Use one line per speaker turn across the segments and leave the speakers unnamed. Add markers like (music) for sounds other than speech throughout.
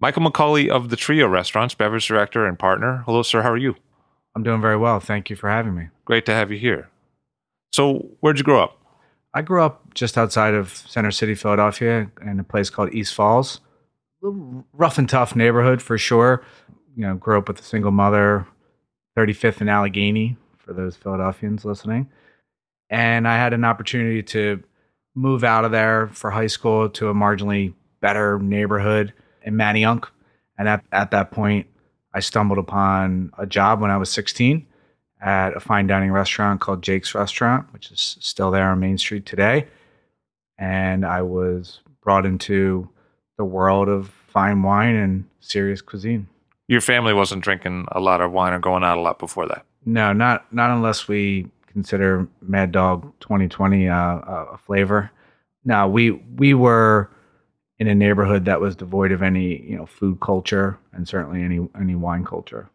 Michael McCaulley of the Tria Restaurants, beverage director and partner. Hello, sir. How are you?
I'm doing very well. Thank you for having me.
Great to have you here. So, where'd you grow up?
I grew up just outside of Center City, Philadelphia, in a place called East Falls. A little rough and tough neighborhood for sure. You know, grew up with a single mother, 35th and Allegheny for those Philadelphians listening. And I had an opportunity to move out of there for high school to a marginally better neighborhood in Manayunk. And at, at that point, I stumbled upon a job when I was 16 at a fine dining restaurant called Jake's Restaurant, which is still there on Main Street today. And I was brought into the world of fine wine and serious cuisine.
Your family wasn't drinking a lot of wine or going out a lot before that.
No, not not unless we consider Mad Dog 2020 uh, a a flavor. No, we we were in a neighborhood that was devoid of any you know food culture and certainly any any wine culture.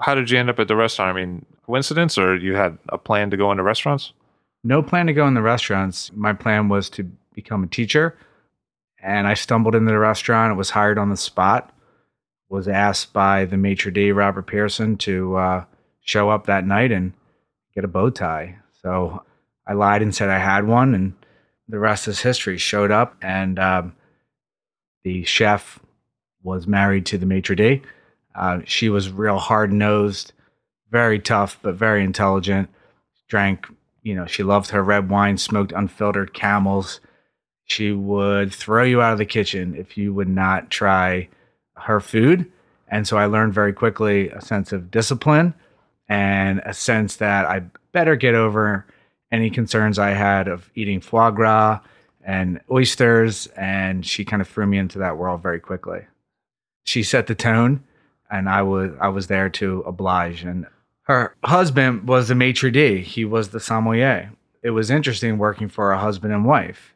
How did you end up at the restaurant? I mean, coincidence or you had a plan to go into restaurants?
No plan to go in the restaurants. My plan was to become a teacher, and I stumbled into the restaurant. was hired on the spot. Was asked by the maitre d, Robert Pearson, to uh, show up that night and get a bow tie. So I lied and said I had one, and the rest is history. Showed up, and um, the chef was married to the maitre d. Uh, she was real hard nosed, very tough, but very intelligent. Drank, you know, she loved her red wine, smoked unfiltered camels. She would throw you out of the kitchen if you would not try her food. And so I learned very quickly a sense of discipline and a sense that I better get over any concerns I had of eating foie gras and oysters. And she kind of threw me into that world very quickly. She set the tone, and I was I was there to oblige. And her husband was the maitre d. He was the sommelier. It was interesting working for a husband and wife,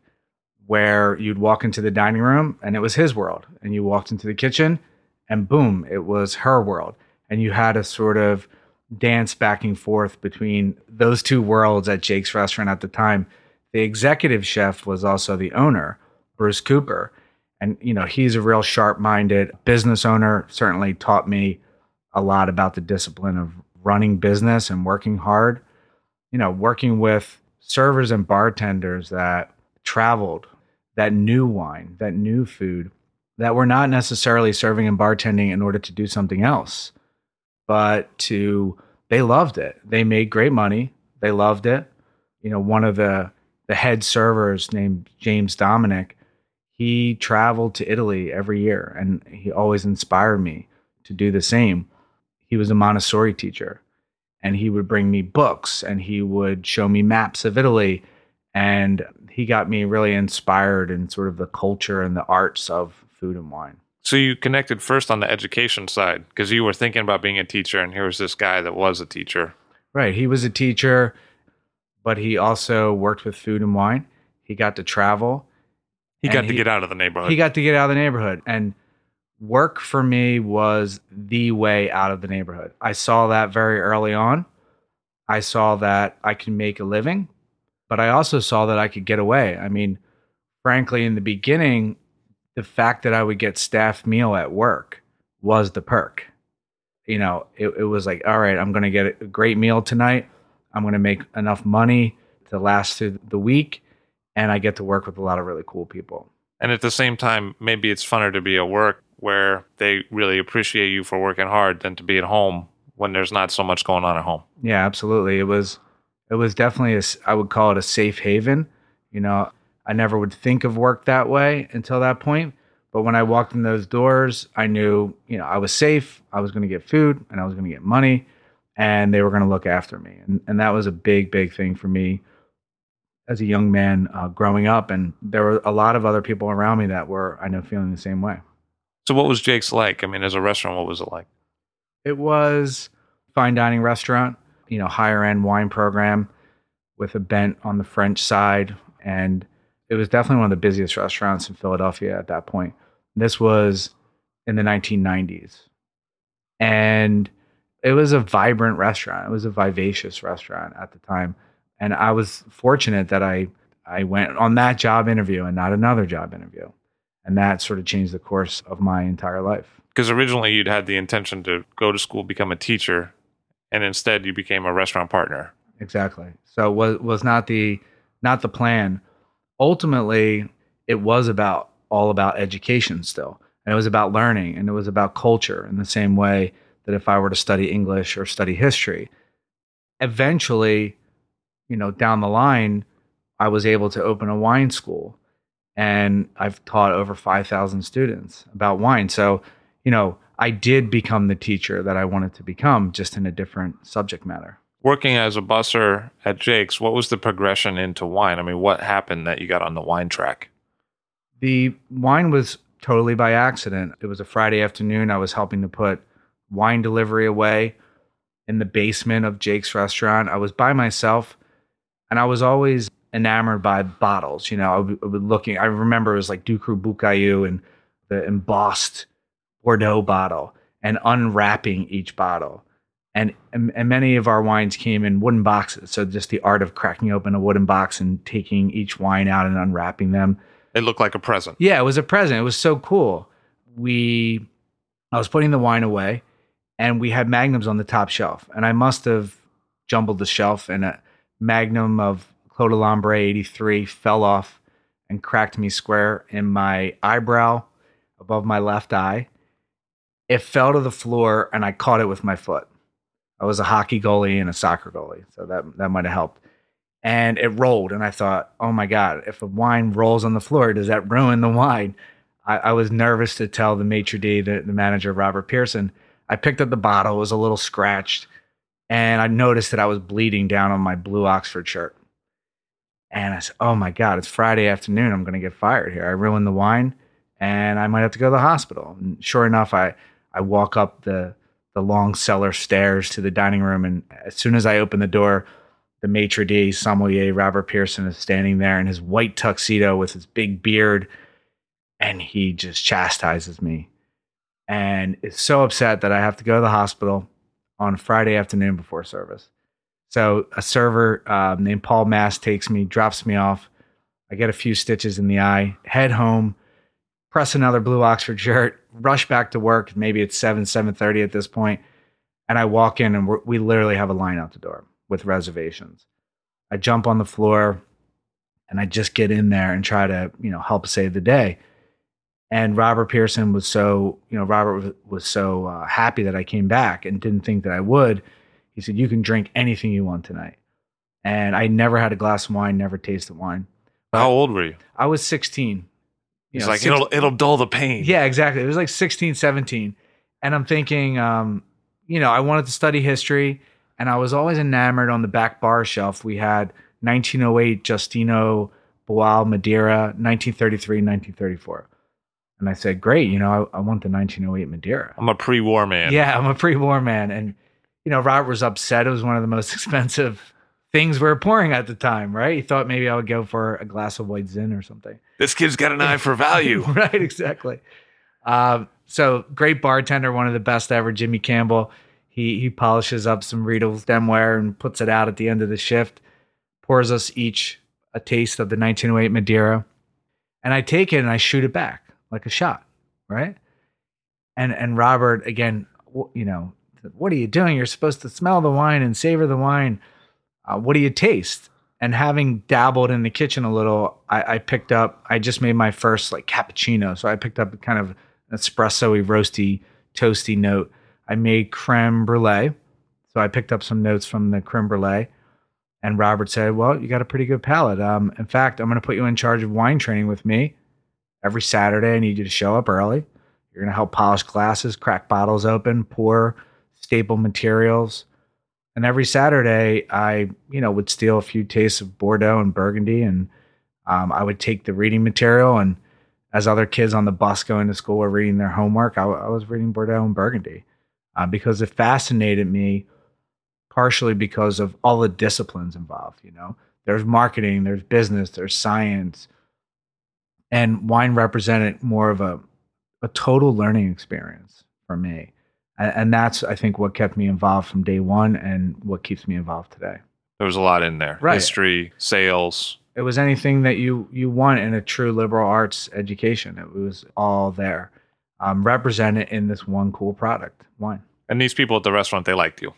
where you'd walk into the dining room and it was his world, and you walked into the kitchen, and boom, it was her world, and you had a sort of dance back and forth between those two worlds at Jake's restaurant at the time. The executive chef was also the owner, Bruce Cooper. And, you know, he's a real sharp minded business owner, certainly taught me a lot about the discipline of running business and working hard. You know, working with servers and bartenders that traveled, that knew wine, that knew food, that were not necessarily serving and bartending in order to do something else but to they loved it. They made great money. They loved it. You know, one of the the head servers named James Dominic, he traveled to Italy every year and he always inspired me to do the same. He was a Montessori teacher and he would bring me books and he would show me maps of Italy and he got me really inspired in sort of the culture and the arts of food and wine.
So you connected first on the education side because you were thinking about being a teacher, and here was this guy that was a teacher.
Right. He was a teacher, but he also worked with food and wine. He got to travel.
He got to
he-
get out of the neighborhood.
He got to get out of the neighborhood. And work for me was the way out of the neighborhood. I saw that very early on. I saw that I can make a living, but I also saw that I could get away. I mean, frankly, in the beginning, the fact that I would get staff meal at work was the perk. You know, it, it was like, all right, I'm going to get a great meal tonight. I'm going to make enough money to last through the week. And I get to work with a lot of really cool people.
And at the same time, maybe it's funner to be at work where they really appreciate you for working hard than to be at home when there's not so much going on at home.
Yeah, absolutely. It was it was definitely a I would call it a safe haven. You know, I never would think of work that way until that point. But when I walked in those doors, I knew, you know, I was safe, I was going to get food, and I was going to get money, and they were going to look after me. And, and that was a big, big thing for me as a young man uh, growing up. And there were a lot of other people around me that were, I know, feeling the same way.
So, what was Jake's like? I mean, as a restaurant, what was it like?
It was fine dining restaurant, you know, higher end wine program with a bent on the French side. And it was definitely one of the busiest restaurants in Philadelphia at that point. This was in the 1990s. And it was a vibrant restaurant. It was a vivacious restaurant at the time. And I was fortunate that I I went on that job interview and not another job interview. And that sort of changed the course of my entire life.
Because originally you'd had the intention to go to school, become a teacher, and instead you became a restaurant partner.
Exactly. So was was not the not the plan. Ultimately, it was about all about education still. And it was about learning and it was about culture in the same way that if I were to study English or study history. Eventually, you know, down the line, I was able to open a wine school and I've taught over 5,000 students about wine. So, you know, I did become the teacher that I wanted to become, just in a different subject matter.
Working as a busser at Jake's, what was the progression into wine? I mean, what happened that you got on the wine track?
The wine was totally by accident. It was a Friday afternoon. I was helping to put wine delivery away in the basement of Jake's restaurant. I was by myself and I was always enamored by bottles. You know, I would, I would looking. I remember it was like Ducru-Beaucaillou and the embossed Bordeaux bottle, and unwrapping each bottle. And, and, and many of our wines came in wooden boxes. So just the art of cracking open a wooden box and taking each wine out and unwrapping them.
It looked like a present.
Yeah, it was a present. It was so cool. We, I was putting the wine away, and we had magnums on the top shelf, and I must have jumbled the shelf, and a magnum of Clos de l'Ambre 83 fell off and cracked me square in my eyebrow above my left eye. It fell to the floor and I caught it with my foot. I was a hockey goalie and a soccer goalie, so that that might have helped. And it rolled, and I thought, oh my god, if a wine rolls on the floor, does that ruin the wine? I, I was nervous to tell the maitre d, the, the manager, Robert Pearson. I picked up the bottle; it was a little scratched, and I noticed that I was bleeding down on my blue Oxford shirt. And I said, "Oh my God, it's Friday afternoon. I'm going to get fired here. I ruined the wine, and I might have to go to the hospital." And sure enough, I I walk up the the long cellar stairs to the dining room, and as soon as I open the door, the maitre d' sommelier Robert Pearson is standing there in his white tuxedo with his big beard, and he just chastises me, and is so upset that I have to go to the hospital on Friday afternoon before service. So a server um, named Paul Mass takes me, drops me off. I get a few stitches in the eye, head home, press another blue Oxford shirt, rush back to work. Maybe it's seven, seven thirty at this point, and I walk in and we literally have a line out the door with reservations. I jump on the floor, and I just get in there and try to you know help save the day. And Robert Pearson was so you know Robert was so uh, happy that I came back and didn't think that I would he said, You can drink anything you want tonight. And I never had a glass of wine, never tasted wine.
But How old were you?
I was 16. You
He's know, like, 16, it'll, it'll dull the pain.
Yeah, exactly. It was like 16, 17. And I'm thinking, um, you know, I wanted to study history. And I was always enamored on the back bar shelf. We had 1908 Justino Boal Madeira, 1933, 1934. And I said, great, you know, I, I want the 1908 Madeira.
I'm a pre war man.
Yeah, I'm a pre war man. And you know, Robert was upset. It was one of the most (laughs) expensive things we were pouring at the time, right? He thought maybe I would go for a glass of white zin or something.
This kid's got an eye for value. (laughs)
right, exactly. Um, so great bartender, one of the best ever, Jimmy Campbell. He he polishes up some Riedel stemware and puts it out at the end of the shift. Pours us each a taste of the 1908 Madeira, and I take it and I shoot it back like a shot, right? And and Robert again, you know, what are you doing? You're supposed to smell the wine and savor the wine. Uh, what do you taste? And having dabbled in the kitchen a little, I, I, picked up. I just made my first like cappuccino, so I picked up kind of an espresso-y, roasty, toasty note. I made creme brulee, so I picked up some notes from the creme brulee. And Robert said, "Well, you got a pretty good palate. Um, in fact, I'm going to put you in charge of wine training with me every Saturday. I need you to show up early. You're going to help polish glasses, crack bottles open, pour staple materials. And every Saturday, I, you know, would steal a few tastes of Bordeaux and Burgundy, and um, I would take the reading material. And as other kids on the bus going to school were reading their homework, I, was reading Bordeaux and Burgundy uh, because it fascinated me, partially because of all the disciplines involved. You know, there's marketing, there's business, there's science, and wine represented more of a a total learning experience for me and, and that's I think what kept me involved from day one, and what keeps me involved today.
There was a lot in there:
Right.
history, sales.
It was anything that you you want in a true liberal arts education. It was all there, um, represented in this one cool product, wine.
And these people at the restaurant, they liked you.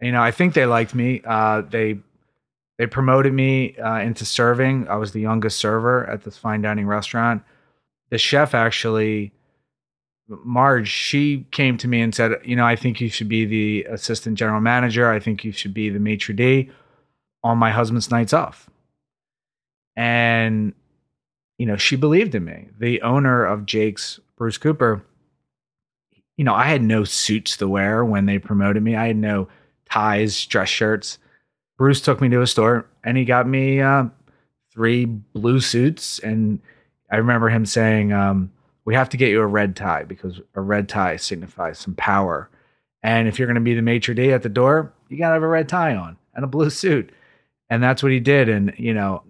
you know, I think they liked me. Uh, they they promoted me uh, into serving. I was the youngest server at this fine dining restaurant. The chef actually, Marge, she came to me and said, "You know, I think you should be the assistant general manager. I think you should be the maitre d' on my husband's nights off." And you know, she believed in me. The owner of Jake's, Bruce Cooper, you know, I had no suits to wear when they promoted me. I had no ties, dress shirts. Bruce took me to a store and he got me uh, three blue suits. And I remember him saying, um, We have to get you a red tie because a red tie signifies some power. And if you're going to be the maitre d' at the door, you got to have a red tie on and a blue suit. And that's what he did. And, you know,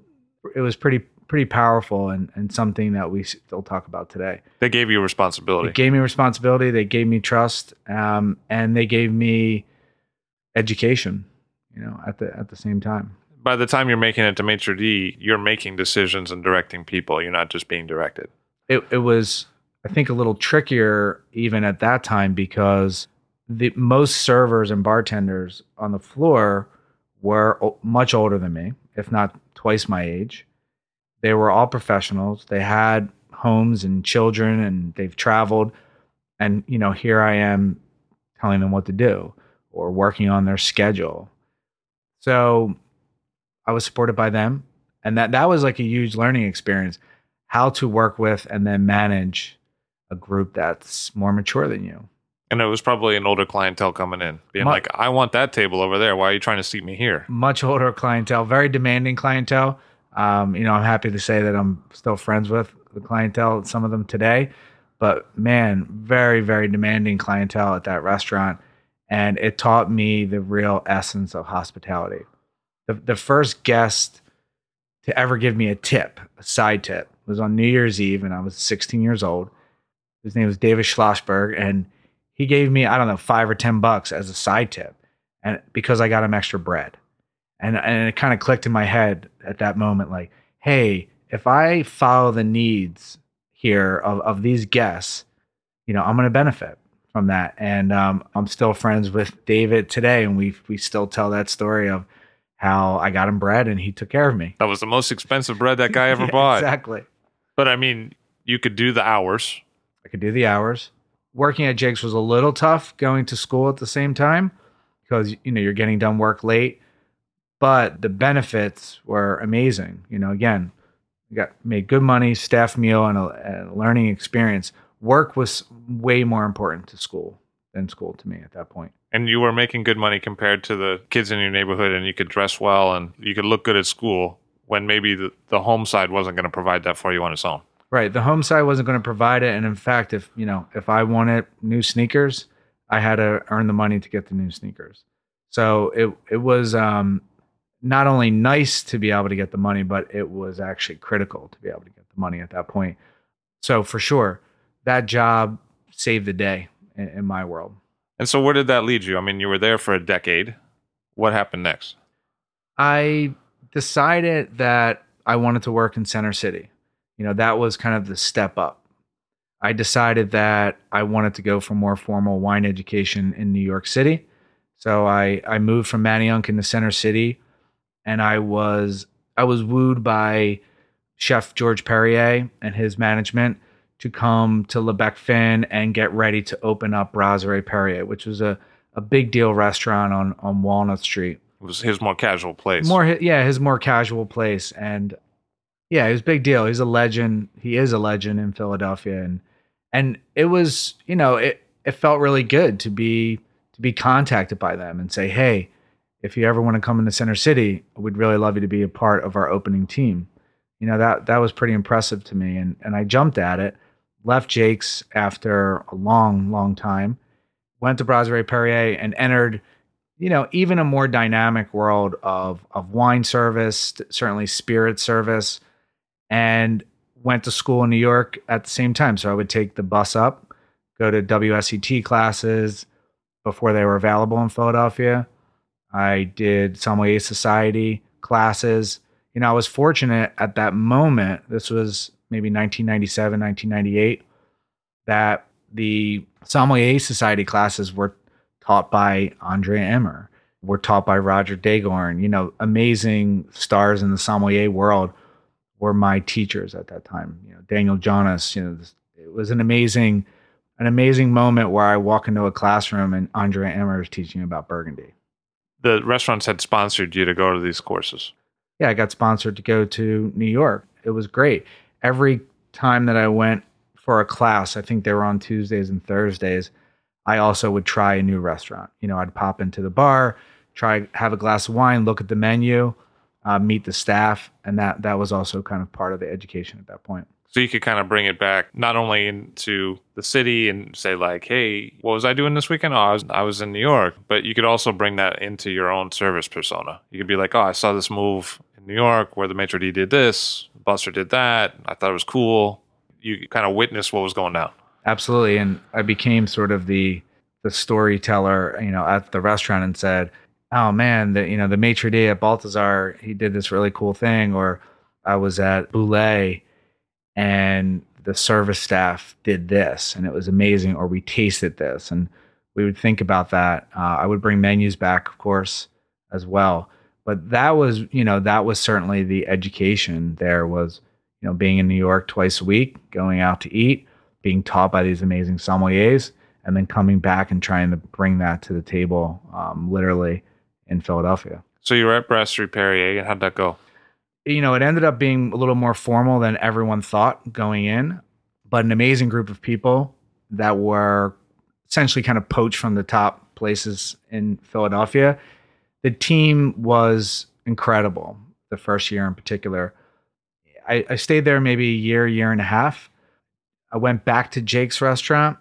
it was pretty, pretty powerful and, and something that we still talk about today.
They gave you responsibility.
They gave me responsibility. They gave me trust, um, and they gave me education. You know, at the at the same time.
By the time you're making it to maitre d', you're making decisions and directing people. You're not just being directed.
It it was, I think, a little trickier even at that time because the most servers and bartenders on the floor were o- much older than me, if not twice my age. They were all professionals. They had homes and children, and they've traveled. And you know, here I am telling them what to do or working on their schedule. So I was supported by them, and that that was like a huge learning experience. How to work with and then manage a group that's more mature than you.
And it was probably an older clientele coming in, being
My-
like, I want that table over there. Why are you trying to seat me here?
much older clientele, very demanding clientele. Um, you know, I'm happy to say that I'm still friends with the clientele, some of them today, but man, very, very demanding clientele at that restaurant. And it taught me the real essence of hospitality. The, the first guest to ever give me a tip, a side tip, was on New Year's Eve, and I was 16 years old. His name was David Schlossberg, and he gave me, I don't know, five or 10 bucks as a side tip and because I got him extra bread. And and it kind of clicked in my head at that moment like, hey, if I follow the needs here of, of these guests, you know, I'm going to benefit from that. And um, I'm still friends with David today, and we we still tell that story of how I got him bread and he took care of me.
That was the most expensive bread that guy (laughs) ever
Yeah,
bought.
Exactly.
But I mean, you could do the hours.
I could do the hours. Working at Jake's was a little tough going to school at the same time because you know you're getting done work late, but the benefits were amazing. You know, again, got made good money, staff meal, and a, and a learning experience. Work was way more important to school than school to me at that point.
And you were making good money compared to the kids in your neighborhood, and you could dress well and you could look good at school when maybe the, the home side wasn't going to provide that for you on its own.
Right. The home side wasn't going to provide it, and in fact, if you know, if I wanted new sneakers, I had to earn the money to get the new sneakers. So it it was um, not only nice to be able to get the money, but it was actually critical to be able to get the money at that point. So for sure, that job saved the day in, in my world.
And so, where did that lead you? I mean, you were there for a decade. What happened next?
I decided that I wanted to work in Center City. You know, that was kind of the step up. I decided that I wanted to go for more formal wine education in New York City. So I, I moved from Manayunk into Center City and I was I was wooed by Chef Georges Perrier and his management to come to Le Bec-Fin and get ready to open up Brasserie Perrier, which was a, a big deal restaurant on, on Walnut Street.
It was his more casual place.
More, yeah, his more casual place, and yeah, it was a big deal. He's a legend. He is a legend in Philadelphia, and and it was, you know, it it felt really good to be to be contacted by them and say, hey, if you ever want to come into Center City, we'd really love you to be a part of our opening team. You know that that was pretty impressive to me, and and I jumped at it. Left Jake's after a long, long time. Went to Brasserie Perrier and entered you know, even a more dynamic world of of wine service, certainly spirit service, and went to school in New York at the same time. So I would take the bus up, go to WSET classes before they were available in Philadelphia. I did Sommelier Society classes. You know, I was fortunate at that moment. This was maybe 1997, 1998, that the Sommelier Society classes were taught by Andrea Immer. We're taught by Roger Dagorn. You know, amazing stars in the sommelier world were my teachers at that time. You know, Daniel Johnnes. You know, it was an amazing, an amazing moment where I walk into a classroom and Andrea Immer is teaching about Burgundy.
The restaurants had sponsored you to go to these courses.
Yeah, I got sponsored to go to New York. It was great. Every time that I went for a class, I think they were on Tuesdays and Thursdays. I also would try a new restaurant. You know, I'd pop into the bar, try have a glass of wine, look at the menu, uh, meet the staff, and that that was also kind of part of the education at that point.
So you could kind of bring it back not only into the city and say like, "Hey, what was I doing this weekend? Oh, I was I was in New York," but you could also bring that into your own service persona. You could be like, "Oh, I saw this move in New York where the maitre d did this, Buster did that. I thought it was cool." You kind of witnessed what was going down.
Absolutely, and I became sort of the the storyteller, you know, at the restaurant and said, "Oh man, the you know the maitre d at Balthazar, he did this really cool thing," or I was at Bouley and the service staff did this and it was amazing, or we tasted this, and we would think about that. Uh, I would bring menus back, of course, as well. But that was, you know, that was certainly the education. There was, you know, being in New York twice a week, going out to eat, being taught by these amazing sommeliers, and then coming back and trying to bring that to the table, um, literally in Philadelphia.
So you were at Brasserie Perrier, and how'd that go?
You know, it ended up being a little more formal than everyone thought going in, but an amazing group of people that were essentially kind of poached from the top places in Philadelphia. The team was incredible the first year in particular. I, I stayed there maybe a year, year and a half I went back to Jake's restaurant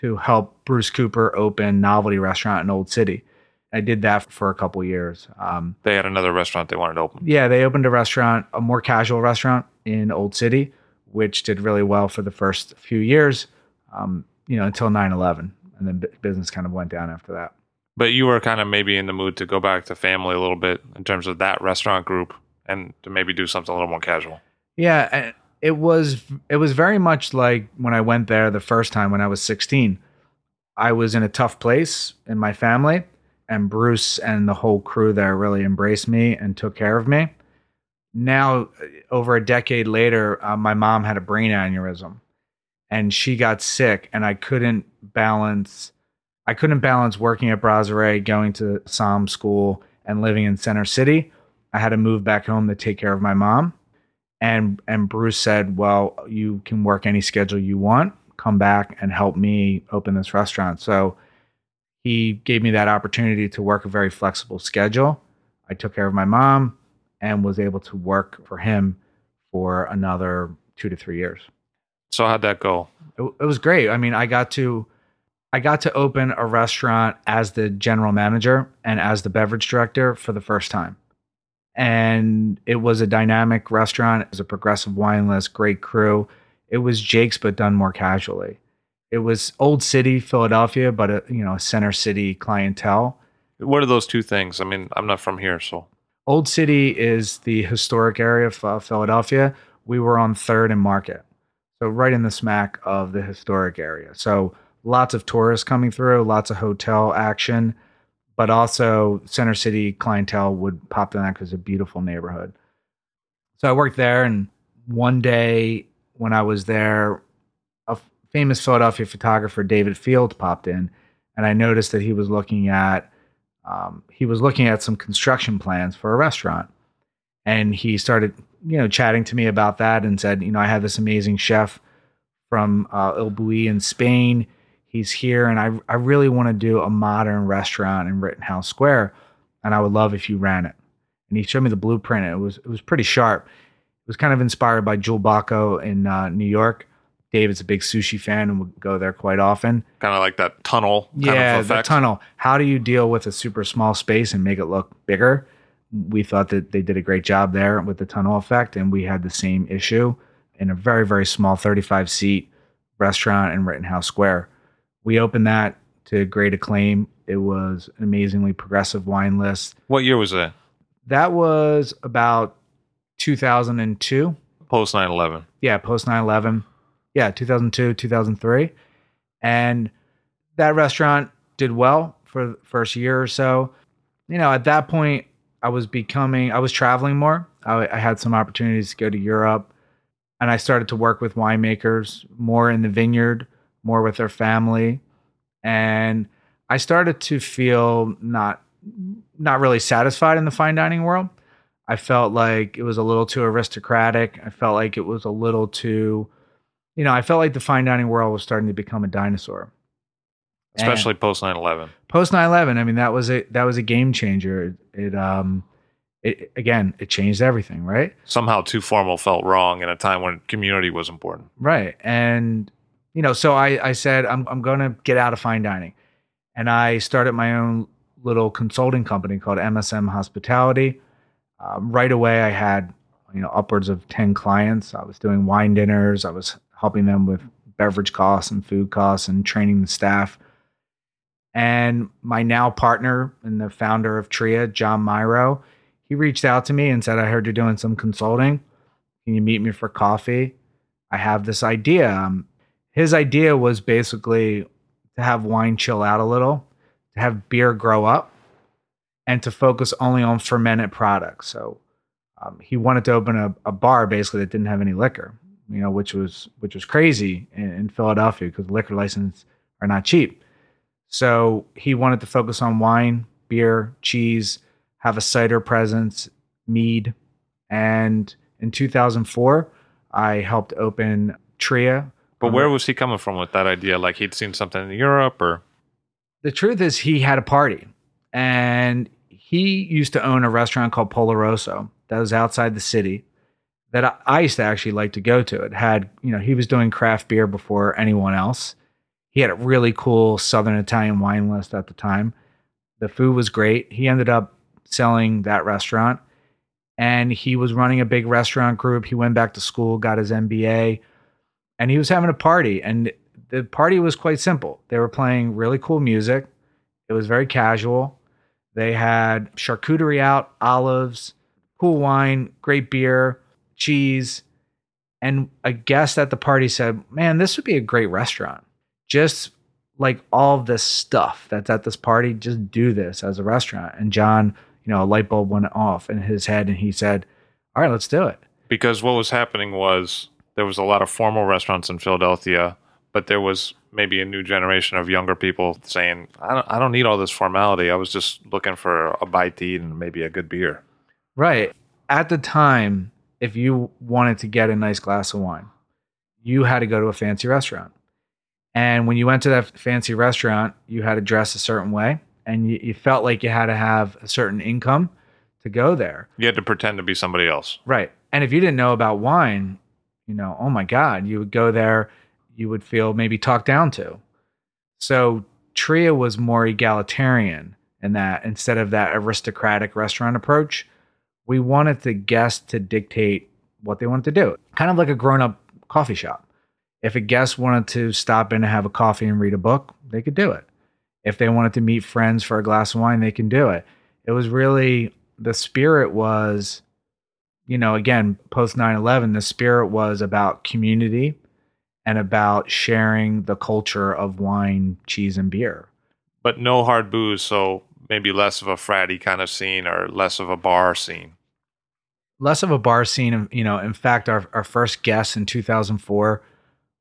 to help Bruce Cooper open Novelty Restaurant in Old City. I did that for a couple years. Um,
they had another restaurant they wanted to open.
Yeah, they opened a restaurant, a more casual restaurant in Old City, which did really well for the first few years, um, you know, until 9 11. And then business kind of went down after that.
But you were kind of maybe in the mood to go back to family a little bit in terms of that restaurant group and to maybe do something a little more casual.
Yeah it was it was very much like when I went there the first time when I was 16. I was in a tough place in my family, and Bruce and the whole crew there really embraced me and took care of me. Now, over a decade later, uh, my mom had a brain aneurysm, and she got sick, and I couldn't balance. I couldn't balance working at Brasserie, going to somm school, and living in Center City. I had to move back home to take care of my mom and and Bruce said, "Well, you can work any schedule you want. Come back and help me open this restaurant." So he gave me that opportunity to work a very flexible schedule. I took care of my mom and was able to work for him for another 2 to 3 years.
So how'd that go?
It, it was great. I mean, I got to I got to open a restaurant as the general manager and as the beverage director for the first time and it was a dynamic restaurant. It was a progressive wine list, great crew. It was Jake's, but done more casually. It was old city Philadelphia, but a you know a center city clientele.
What are those two things? I mean, I'm not from here, so
Old City is the historic area of uh, Philadelphia. We were on Third and Market, so right in the smack of the historic area. So lots of tourists coming through, lots of hotel action, but also Center City clientele would pop in that because it's a beautiful neighborhood. So I worked there, and one day when I was there, a famous Philadelphia photographer, David Field, popped in, and I noticed that he was looking at um, he was looking at some construction plans for a restaurant and he started you know chatting to me about that and said you know i have this amazing chef from uh, El Bulli in spain he's here and i, I really want to do a modern restaurant in rittenhouse square and i would love if you ran it and he showed me the blueprint it was it was pretty sharp it was kind of inspired by Jewel Bako in uh, new york david's a big sushi fan and would go there quite often
kind of like that tunnel. Kind
yeah,
of
the tunnel. How do you deal with a super small space and make it look bigger? We thought that they did a great job there with the tunnel effect, and we had the same issue in a very, very small 35 seat restaurant in Rittenhouse Square. We opened that to great acclaim. It was an amazingly progressive wine list.
What year was that?
That was about 2002.
Post 9/11.
Yeah, post 9 11. Yeah, 2002, 2003. And that restaurant did well for the first year or so. You know, at that point, I was becoming, I was traveling more. I, I had some opportunities to go to Europe and I started to work with winemakers more in the vineyard, more with their family. And I started to feel not, not really satisfied in the fine dining world. I felt like it was a little too aristocratic. I felt like it was a little too, you know, I felt like the fine dining world was starting to become a dinosaur. And
Especially post 9/11.
post 9/11, I mean that was a that was a game changer. It, it um it again, it changed everything, right?
Somehow too formal felt wrong in a time when community was important.
Right. And you know, so I I said I'm I'm going to get out of fine dining. And I started my own little consulting company called MSM Hospitality. Um, right away I had you know upwards of 10 clients. I was doing wine dinners, I was helping them with beverage costs and food costs and training the staff. And my now partner and the founder of Tria, John Myerow, he reached out to me and said, I heard you're doing some consulting. Can you meet me for coffee? I have this idea. Um, his idea was basically to have wine chill out a little, to have beer grow up, and to focus only on fermented products. So um, he wanted to open a, a bar basically that didn't have any liquor, you know, which was which was crazy in, in Philadelphia because liquor licenses are not cheap. So he wanted to focus on wine, beer, cheese, have a cider presence, mead, and in 2004, I helped open Tria.
But
Um,
where was he coming from with that idea? Like he'd seen something in Europe or
the truth is he had a party and he used to own a restaurant called Polaroso that was outside the city that I, I used to actually like to go to. It had, you know, he was doing craft beer before anyone else. He had a really cool Southern Italian wine list at the time. The food was great. He ended up selling that restaurant and he was running a big restaurant group. He went back to school, got his MBA, and he was having a party. And the party was quite simple. They were playing really cool music. It was very casual. They had charcuterie out, olives, cool wine, great beer, cheese. And a guest at the party said, Man, this would be a great restaurant. Just like all this stuff that's at this party, just do this as a restaurant. And John, you know, a light bulb went off in his head and he said, All right, let's do it.
because what was happening was there was a lot of formal restaurants in Philadelphia, but there was maybe a new generation of younger people saying, I don't, I don't need all this formality. I was just looking for a bite to eat and maybe a good beer.
Right. At the time, if you wanted to get a nice glass of wine, you had to go to a fancy restaurant. And when you went to that fancy restaurant, you had to dress a certain way and you, you felt like you had to have a certain income to go there.
You had to pretend to be somebody else.
Right. And if you didn't know about wine, you know, oh my God, you would go there, you would feel maybe talked down to. So Tria was more egalitarian in that instead of that aristocratic restaurant approach, we wanted the guest to dictate what they wanted to do, kind of like a grown up coffee shop. If a guest wanted to stop in and have a coffee and read a book, they could do it. If they wanted to meet friends for a glass of wine, they can do it. It was really the spirit was, you know, again, post 9 11, the spirit was about community and about sharing the culture of wine, cheese, and beer.
But no hard booze, so maybe less of a fratty kind of scene or less of a bar scene.
Less of a bar scene. You know, in fact, our, our first guest in 2004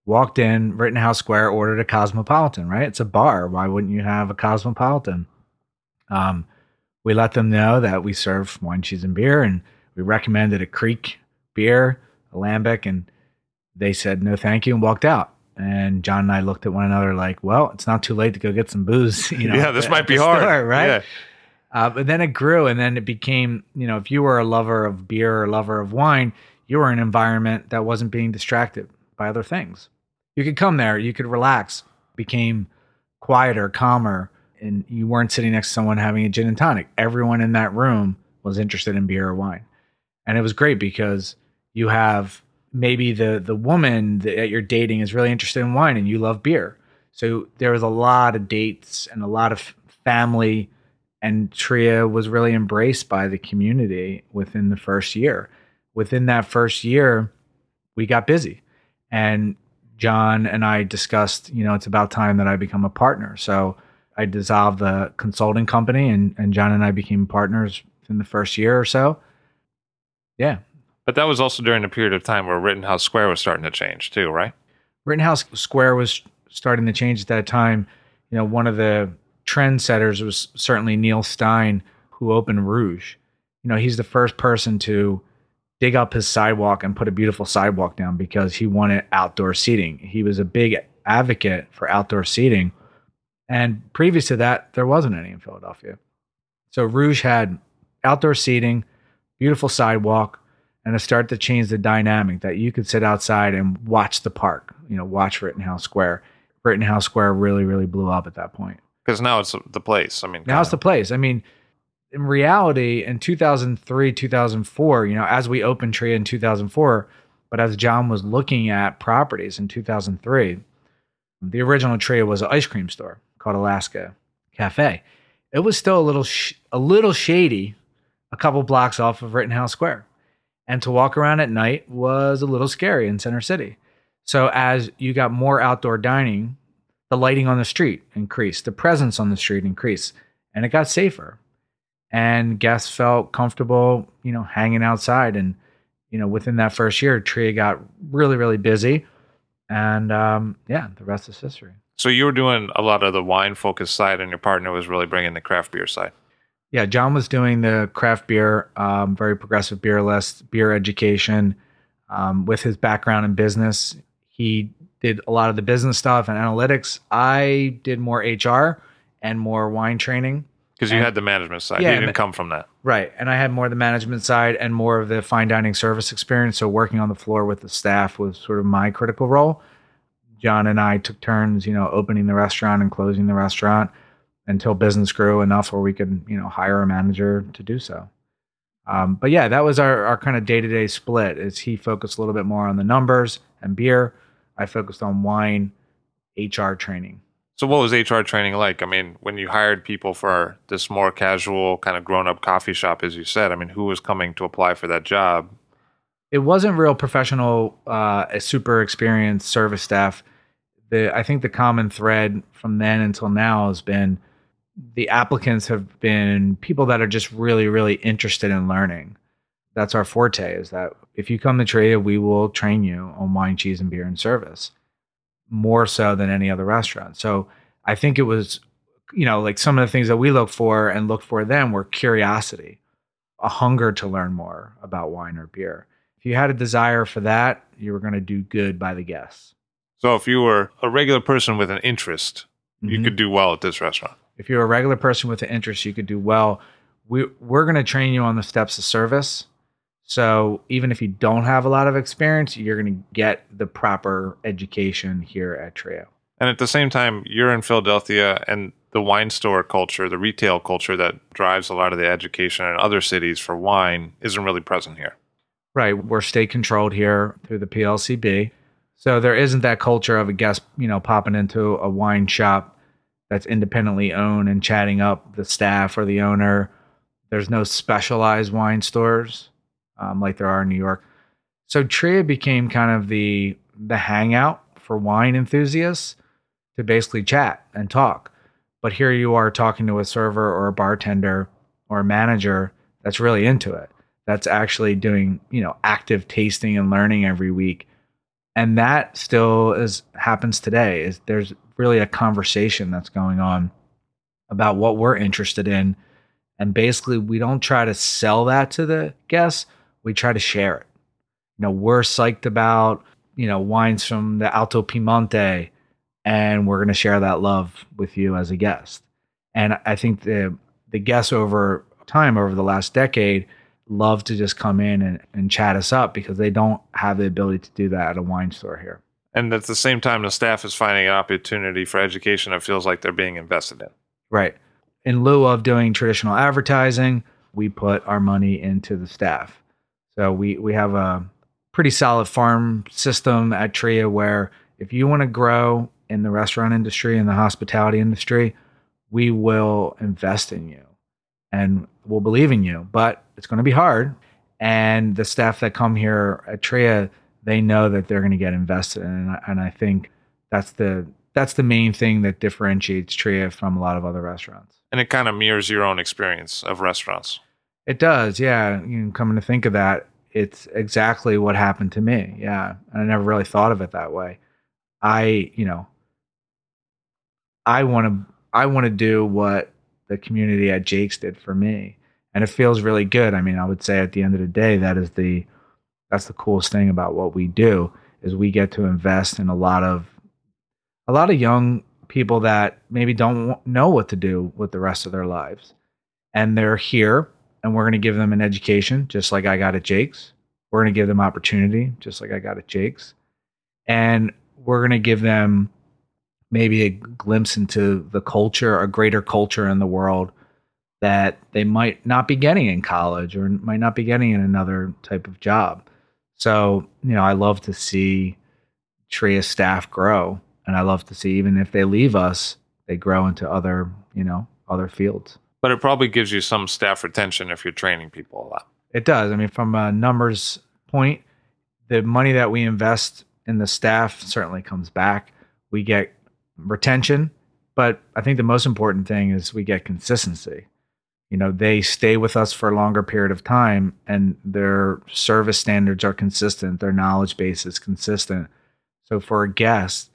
walked in Rittenhouse Square, ordered a Cosmopolitan, right? It's a bar. Why wouldn't you have a Cosmopolitan? Um, we let them know that we serve wine, cheese, and beer, and we recommended a Kriek beer, a Lambic, and they said no, thank you, and walked out. And John and I looked at one another like, well, it's not too late to go get some booze. (laughs) You know,
yeah, this
at
might be hard,
store, right?
Yeah.
Uh, but then it grew, and then it became, you know, if you were a lover of beer or lover of wine, you were in an environment that wasn't being distracted by other things. You could come there, you could relax, became quieter, calmer, and you weren't sitting next to someone having a gin and tonic. Everyone in that room was interested in beer or wine, and it was great because you have maybe the the woman that you're dating is really interested in wine, and you love beer. So there was a lot of dates and a lot of family and Tria was really embraced by the community within the first year. Within that first year, we got busy. And John and I discussed, you know, it's about time that I become a partner. So I dissolved the consulting company and, and John and I became partners in the first year or so. Yeah.
But that was also during a period of time where Rittenhouse Square was starting to change too, right?
Rittenhouse Square was starting to change at that time. You know, one of the trendsetters was certainly Neil Stein, who opened Rouge. You know, he's the first person to dig up his sidewalk and put a beautiful sidewalk down because he wanted outdoor seating. He was a big advocate for outdoor seating. And previous to that, there wasn't any in Philadelphia. So Rouge had outdoor seating, beautiful sidewalk, and it start to change the dynamic that you could sit outside and watch the park, you know, watch Rittenhouse Square. Rittenhouse Square really, really blew up at that point.
Because now it's the place. I mean,
Now it's
kind
the place. I mean, in reality, in 2003, 2004, you know, as we opened Tria in 2004, but as John was looking at properties in 2003, the original Tria was an ice cream store called Alaska Cafe. It was still a little, sh- a little shady, a couple blocks off of Rittenhouse Square, and to walk around at night was a little scary in Center City. So as you got more outdoor dining, the lighting on the street increased, the presence on the street increased, and it got safer. And guests felt comfortable, you know, hanging outside. And, you know, within that first year, Tria got really, really busy. And um, yeah, the rest is history.
So you were doing a lot of the wine focused side, and your partner was really bringing the craft beer side.
Yeah, John was doing the craft beer, um, very progressive beer list, beer education. Um, with his background in business, he did a lot of the business stuff and analytics. I did more HR and more wine training.
Because you had the management side.
Yeah,
you didn't come from that.
Right. And I had more of the management side and more of the fine dining service experience. So working on the floor with the staff was sort of my critical role. John and I took turns, you know, opening the restaurant and closing the restaurant until business grew enough where we could, you know, hire a manager to do so. Um, but yeah, that was our, our kind of day to day split. Is he focused a little bit more on the numbers and beer. I focused on wine, HR training.
So what was HR training like? I mean, when you hired people for this more casual kind of grown up coffee shop, as you said, I mean, who was coming to apply for that job?
it wasn't real professional, uh, a super experienced service staff. The I think the common thread from then until now has been the applicants have been people that are just really, really interested in learning. That's our forte. Is that if you come to Tria, we will train you on wine, cheese, and beer and service more so than any other restaurant. So I think it was, you know, like some of the things that we look for and look for them were curiosity, a hunger to learn more about wine or beer if you had a desire for that, you were going to do good by the guests.
So if you were a regular person with an interest, you
Mhm.
could do well at this restaurant.
If you're a regular person with an interest, you could do well. We, we're going to train you on the steps of service. So even if you don't have a lot of experience, you're going to get the proper education here at Tria.
And at the same time, you're in Philadelphia and the wine store culture, the retail culture that drives a lot of the education in other cities for wine isn't really present here.
Right. We're state controlled here through the PLCB. So there isn't that culture of a guest, you know, popping into a wine shop that's independently owned and chatting up the staff or the owner. There's no specialized wine stores um, like there are in New York. So Tria became kind of the the hangout for wine enthusiasts to basically chat and talk. But here you are talking to a server or a bartender or a manager that's really into it. That's actually doing, you know, active tasting and learning every week. And that still is happens today. Is there's really a conversation that's going on about what we're interested in. And basically we don't try to sell that to the guests. We try to share it. You know, we're psyched about, you know, wines from the Alto Piemonte and we're going to share that love with you as a guest. And I think the the guests over time over the last decade love to just come in and, and chat us up because they don't have the ability to do that at a wine store here.
And at the same time, the staff is finding an opportunity for education that feels like they're being invested in.
Right. In lieu of doing traditional advertising, we put our money into the staff. So we, we have a pretty solid farm system at Tria where if you want to grow in the restaurant industry and the hospitality industry, we will invest in you and we'll believe in you. But it's going to be hard. And the staff that come here at Tria, they know that they're going to get invested in. And I, and I think that's the that's the main thing that differentiates Tria from a lot of other restaurants.
And it kind of mirrors your own experience of restaurants.
It does, yeah. You know, coming to think of that, it's exactly what happened to me. Yeah. And I never really thought of it that way. I, you know, I want to I want to do what the community at Jake's did for me, and it feels really good. I mean, I would say at the end of the day, that is the that's the coolest thing about what we do is we get to invest in a lot of a lot of young people that maybe don't know what to do with the rest of their lives, and they're here, and we're going to give them an education, just like I got at Jake's. We're going to give them opportunity, just like I got at Jake's, and we're going to give them maybe a glimpse into the culture, a greater culture in the world that they might not be getting in college or might not be getting in another type of job. So, you know, I love to see TRIA staff grow. And I love to see even if they leave us, they grow into other, you know, other fields.
But it probably gives you some staff retention if you're training people a lot.
It does. I mean, from a numbers point, the money that we invest in the staff certainly comes back. We get retention, but I think the most important thing is we get consistency. You know, they stay with us for a longer period of time and their service standards are consistent, their knowledge base is consistent. So for a guest,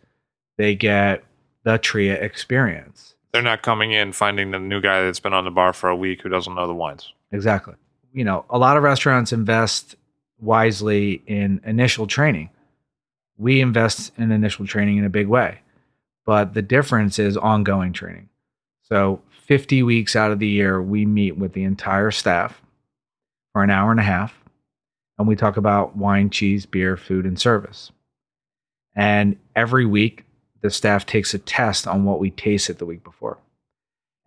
they get the TRIA experience.
They're not coming in finding the new guy that's been on the bar for a week who doesn't know the wines.
Exactly. You know, a lot of restaurants invest wisely in initial training. We invest in initial training in a big way but the difference is ongoing training. So 50 weeks out of the year, we meet with the entire staff for an hour and a half, and we talk about wine, cheese, beer, food, and service. And every week, the staff takes a test on what we tasted the week before.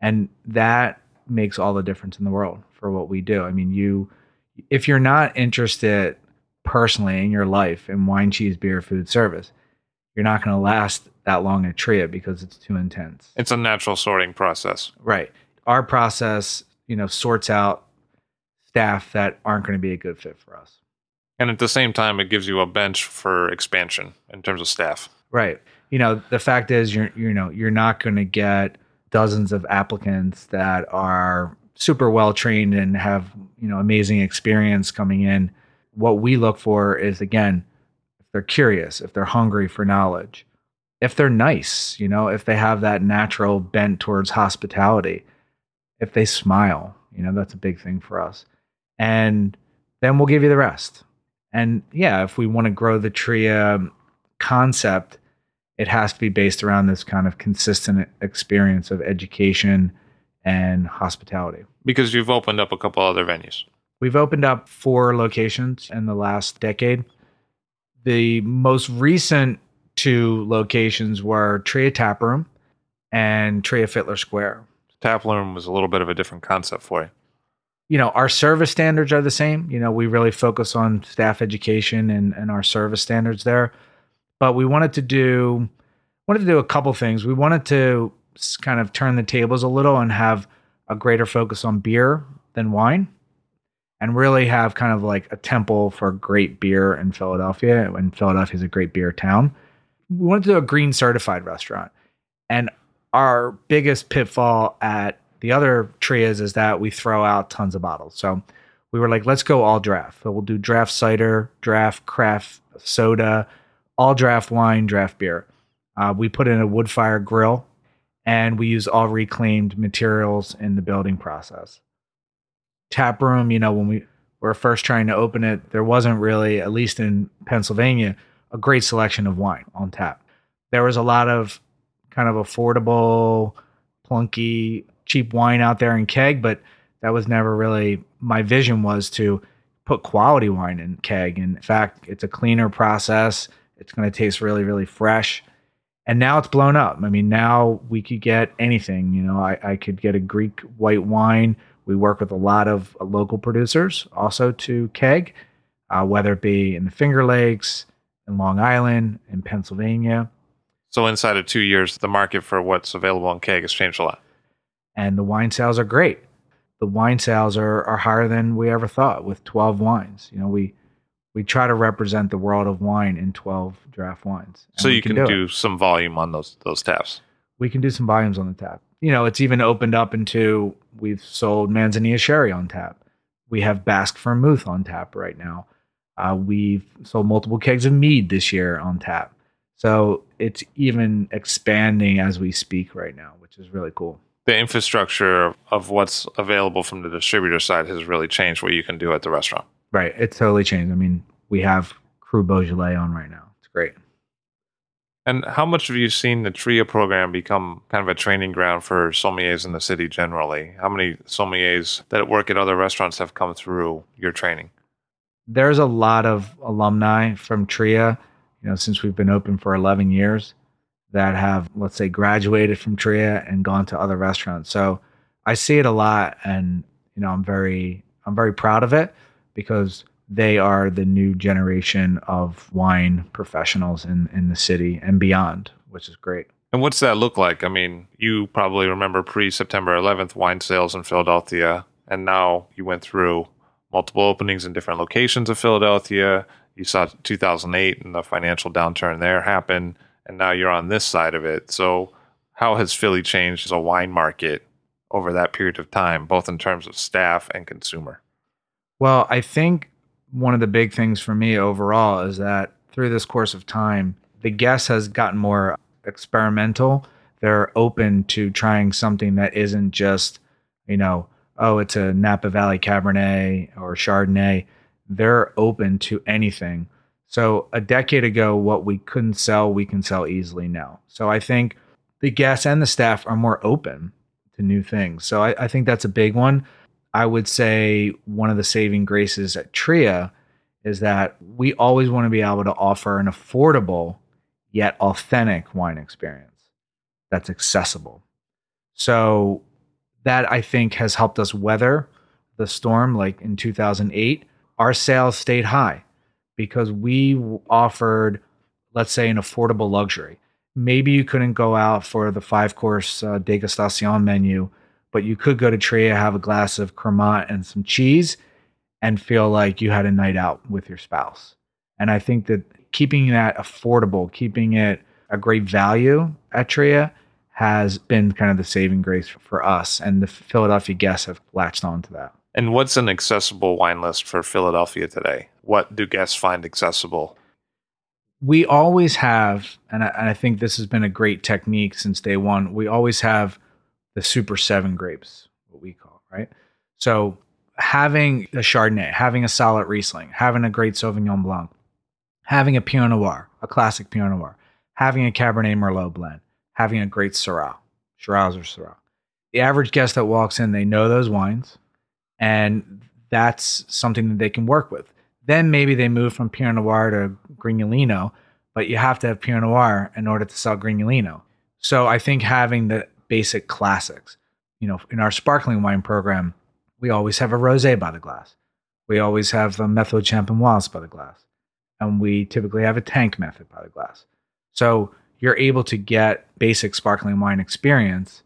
And that makes all the difference in the world for what we do. I mean, you, if you're not interested personally in your life in wine, cheese, beer, food, service, you're not going to last that long at TRIA because it's too intense.
It's a natural sorting process.
Right. Our process, you know, sorts out staff that aren't going to be a good fit for us.
And at the same time, it gives you a bench for expansion in terms of staff.
Right. You know, the fact is, you're you know you're not going to get dozens of applicants that are super well trained and have you know amazing experience coming in. What we look for is again, they're curious, if they're hungry for knowledge, if they're nice, you know, if they have that natural bent towards hospitality, if they smile, you know, that's a big thing for us. And then we'll give you the rest. And yeah, if we want to grow the TRIA concept, it has to be based around this kind of consistent experience of education and hospitality.
Because you've opened up a couple other venues.
We've opened up four locations in the last decade. The most recent two locations were Tria Tap Room and Tria Fitler Square.
Tap Room was a little bit of a different concept for you.
You know, our service standards are the same. You know, we really focus on staff education and, and our service standards there. But we wanted to do wanted to do a couple things. We wanted to kind of turn the tables a little and have a greater focus on beer than wine and really have kind of like a temple for great beer in Philadelphia. And Philadelphia is a great beer town. We wanted to a green certified restaurant. And our biggest pitfall at the other trias is that we throw out tons of bottles. So we were like, let's go all draft. So we'll do draft cider, draft craft soda, all draft wine, draft beer. Uh, we put in a wood fire grill and we use all reclaimed materials in the building process. Tap room, you know, when we were first trying to open it, there wasn't really, at least in Pennsylvania, a great selection of wine on tap. There was a lot of kind of affordable, plunky, cheap wine out there in keg, but that was never really my vision was to put quality wine in keg. And in fact, it's a cleaner process. It's going to taste really, really fresh. And now it's blown up. I mean, now we could get anything. You know, I, I could get a Greek white wine. We work with a lot of uh, local producers also to keg, uh, whether it be in the Finger Lakes, in Long Island, in Pennsylvania.
So inside of two years, the market for what's available in keg has changed a lot.
and the wine sales are great. The wine sales are, are higher than we ever thought with 12 wines. You know, we we try to represent the world of wine in 12 draft wines.
So you can,
it.
do, some volume on those those taps.
we can do some volumes on the tap. You know, it's even opened up into we've sold Manzanilla Sherry on tap. We have Basque Vermouth on tap right now. Uh, we've sold multiple kegs of mead this year on tap. So it's even expanding as we speak right now, which is really cool.
The infrastructure of what's available from the distributor side has really changed what you can do at the restaurant.
Right. It's totally changed. I mean, we have Cru Beaujolais on right now. It's great.
And how much have you seen the TRIA program become kind of a training ground for sommeliers in the city generally? How many sommeliers that work at other restaurants have come through your training?
There's a lot of alumni from TRIA, you know, since we've been open for 11 years that have, let's say, graduated from TRIA and gone to other restaurants. So I see it a lot and, you know, I'm very, I'm very proud of it because they are the new generation of wine professionals in, in the city and beyond, which is great.
And what's that look like? I mean, you probably remember pre September 11th wine sales in Philadelphia, and now you went through multiple openings in different locations of Philadelphia. You saw 2008 and the financial downturn there happen, and now you're on this side of it. So, how has Philly changed as a wine market over that period of time, both in terms of staff and consumer?
Well, I think one of the big things for me overall is that through this course of time, the guest has gotten more experimental. They're open to trying something that isn't just, you know, oh, it's a Napa Valley Cabernet or Chardonnay. They're open to anything. So a decade ago, what we couldn't sell, we can sell easily now. So I think the guests and the staff are more open to new things. So I, I think that's a big one. I would say one of the saving graces at Tria is that we always want to be able to offer an affordable yet authentic wine experience that's accessible. So that I think has helped us weather the storm. Like in 2008, our sales stayed high because we offered, let's say, an affordable luxury. Maybe you couldn't go out for the five course uh, degustation menu, but you could go to Tria, have a glass of Cremant and some cheese, and feel like you had a night out with your spouse. And I think that keeping that affordable, keeping it a great value at Tria has been kind of the saving grace for us. And the Philadelphia guests have latched on to that.
And what's an accessible wine list for Philadelphia today? What do guests find accessible?
we always have, and I, and I think this has been a great technique since day one. We always have the Super Seven grapes, what we call right. So having a Chardonnay, having a solid Riesling, having a great Sauvignon Blanc, having a Pinot Noir, a classic Pinot Noir, having a Cabernet Merlot blend, having a great Syrah, Shiraz or Syrah. The average guest that walks in, they know those wines, and that's something that they can work with. Then maybe they move from Pinot Noir to Grignolino, but you have to have Pinot Noir in order to sell Grignolino. So I think having the basic classics, you know, in our sparkling wine program, we always have a rosé by the glass. We always have a Method Champenoise by the glass. and we typically have a tank method by the glass. So you're able to get basic sparkling wine experience.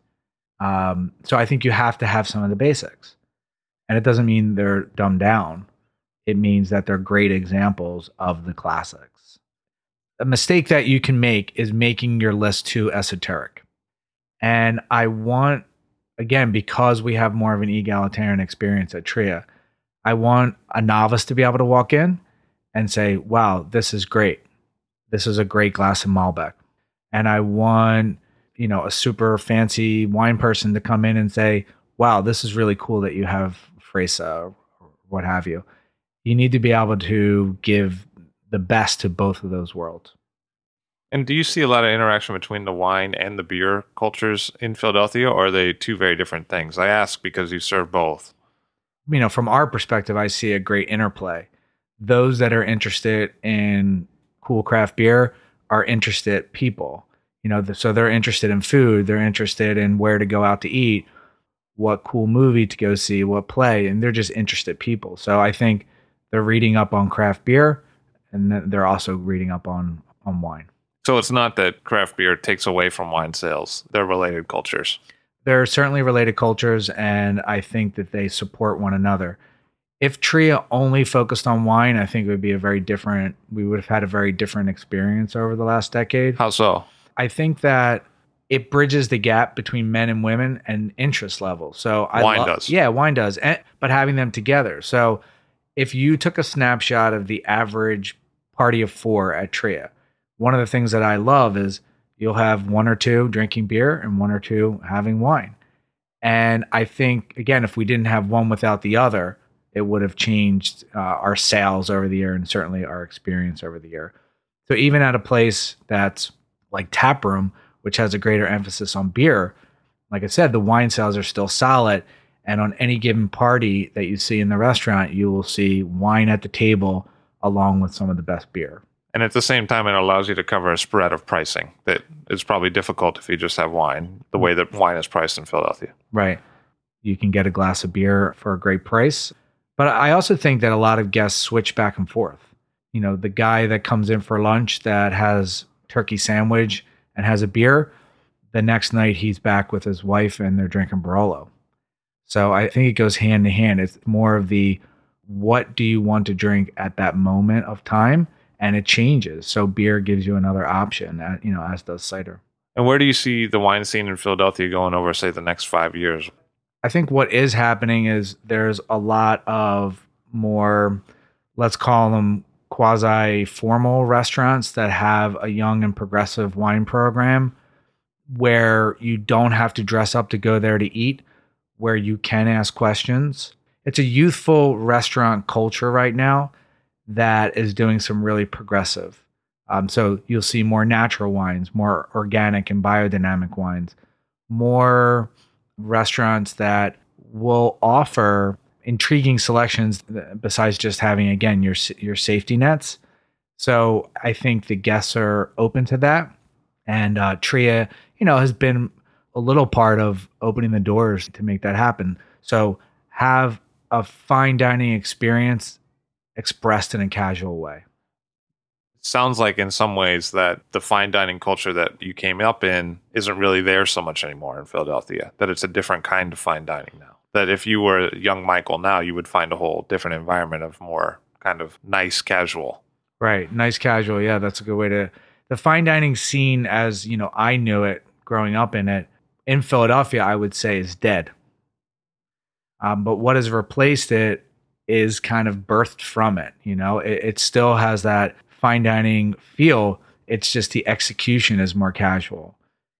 Um, so I think you have to have some of the basics. And it doesn't mean they're dumbed down, it means that they're great examples of the classics. A mistake that you can make is making your list too esoteric. And I want, again, because we have more of an egalitarian experience at TRIA, I want a novice to be able to walk in and say, wow, this is great. This is a great glass of Malbec. And I want, you know, a super fancy wine person to come in and say, wow, this is really cool that you have Freisa or what have you. You need to be able to give the best to both of those worlds.
And do you see a lot of interaction between the wine and the beer cultures in Philadelphia, or are they two very different things? I ask because you serve both.
You know, from our perspective, I see a great interplay. Those that are interested in cool craft beer are interested people. You know, so they're interested in food, they're interested in where to go out to eat, what cool movie to go see, what play, and they're just interested people. So I think they're reading up on craft beer and they're also reading up on on wine.
So it's not that craft beer takes away from wine sales. They're related cultures.
They're certainly related cultures and I think that they support one another. If Tria only focused on wine, I think it would be a very different we would have had a very different experience over the last decade.
How so?
I think that it bridges the gap between men and women and interest level. So I
Wine
lo-
does.
yeah, wine does, and, but having them together. So if you took a snapshot of the average party of four at Tria, one of the things that I love is you'll have one or two drinking beer and one or two having wine. And I think again, if we didn't have one without the other, it would have changed uh, our sales over the year and certainly our experience over the year. So even at a place that's like tap room, which has a greater emphasis on beer, like I said, the wine sales are still solid. And on any given party that you see in the restaurant, you will see wine at the table along with some of the best beer.
And at the same time, it allows you to cover a spread of pricing that is probably difficult if you just have wine, the way that wine is priced in Philadelphia.
Right. You can get a glass of beer for a great price. But I also think that a lot of guests switch back and forth. You know, the guy that comes in for lunch that has turkey sandwich and has a beer, the next night he's back with his wife and they're drinking Barolo. So I think it goes hand in hand. It's more of the what do you want to drink at that moment of time and it changes. So beer gives you another option, uh, you know, as does cider.
And where do you see the wine scene in Philadelphia going over, say, the next five years?
I think what is happening is there's a lot of more, let's call them quasi formal restaurants that have a young and progressive wine program where you don't have to dress up to go there to eat, where you can ask questions. It's a youthful restaurant culture right now that is doing some really progressive. Um, so you'll see more natural wines, more organic and biodynamic wines, more restaurants that will offer intriguing selections besides just having again your your safety nets. So I think the guests are open to that, and uh, Tria, you know, has been a little part of opening the doors to make that happen. So have a fine dining experience expressed in a casual way.
sounds like in some ways that the fine dining culture that you came up in isn't really there so much anymore in Philadelphia. That it's a different kind of fine dining now. That if you were young Michael now, you would find a whole different environment of more kind of nice casual.
Right. Nice casual. Yeah, that's a good way to the fine dining scene as, you know, I knew it growing up in it in Philadelphia, I would say is dead. Um, but what has replaced it is kind of birthed from it. You know, it, it still has that fine dining feel. It's just the execution is more casual.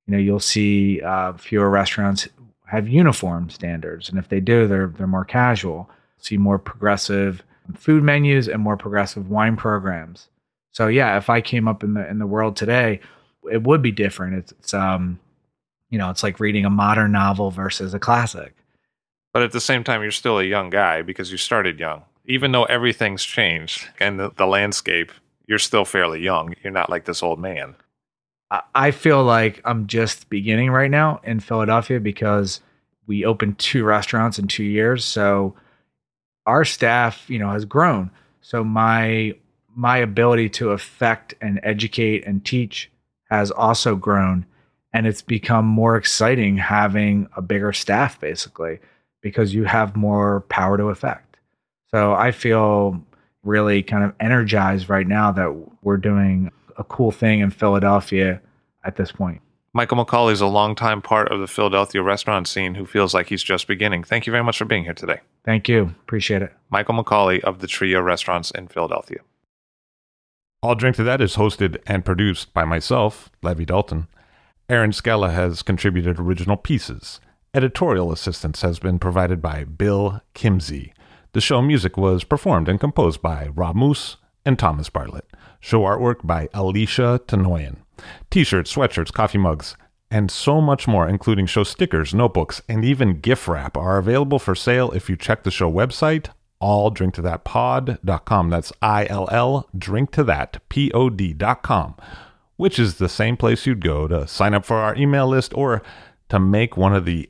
You know, you'll see uh, fewer restaurants have uniform standards, and if they do, they're they're more casual. See more progressive food menus and more progressive wine programs. So yeah, if I came up in the in the world today, it would be different. It's, it's um, you know, it's like reading a modern novel versus a classic.
But at the same time, you're still a young guy because you started young. Even though everything's changed and the, the landscape, you're still fairly young. You're not like this old man.
I- I feel like I'm just beginning right now in Philadelphia because we opened two restaurants in two years. So our staff, you know, has grown. So my my ability to affect and educate and teach has also grown. And it's become more exciting having a bigger staff, basically, because you have more power to affect. So I feel really kind of energized right now that we're doing a cool thing in Philadelphia at this point.
Michael McCaulley is a longtime part of the Philadelphia restaurant scene who feels like he's just beginning. Thank you very much for being here today.
Thank you. Appreciate it.
Michael McCaulley of the Tria Restaurants in Philadelphia.
I'll Drink to That is hosted and produced by myself, Levi Dalton. Aaron Scala has contributed original pieces. Editorial assistance has been provided by Bill Kimsey. The show music was performed and composed by Rob Moose and Thomas Bartlett. Show artwork by Alicia Tenoyan. T shirts, sweatshirts, coffee mugs, and so much more, including show stickers, notebooks, and even gift wrap, are available for sale if you check the show website, illdrinktothatpod.com. That's I L L drink to that P O D.com, which is the same place you'd go to sign up for our email list or to make one of the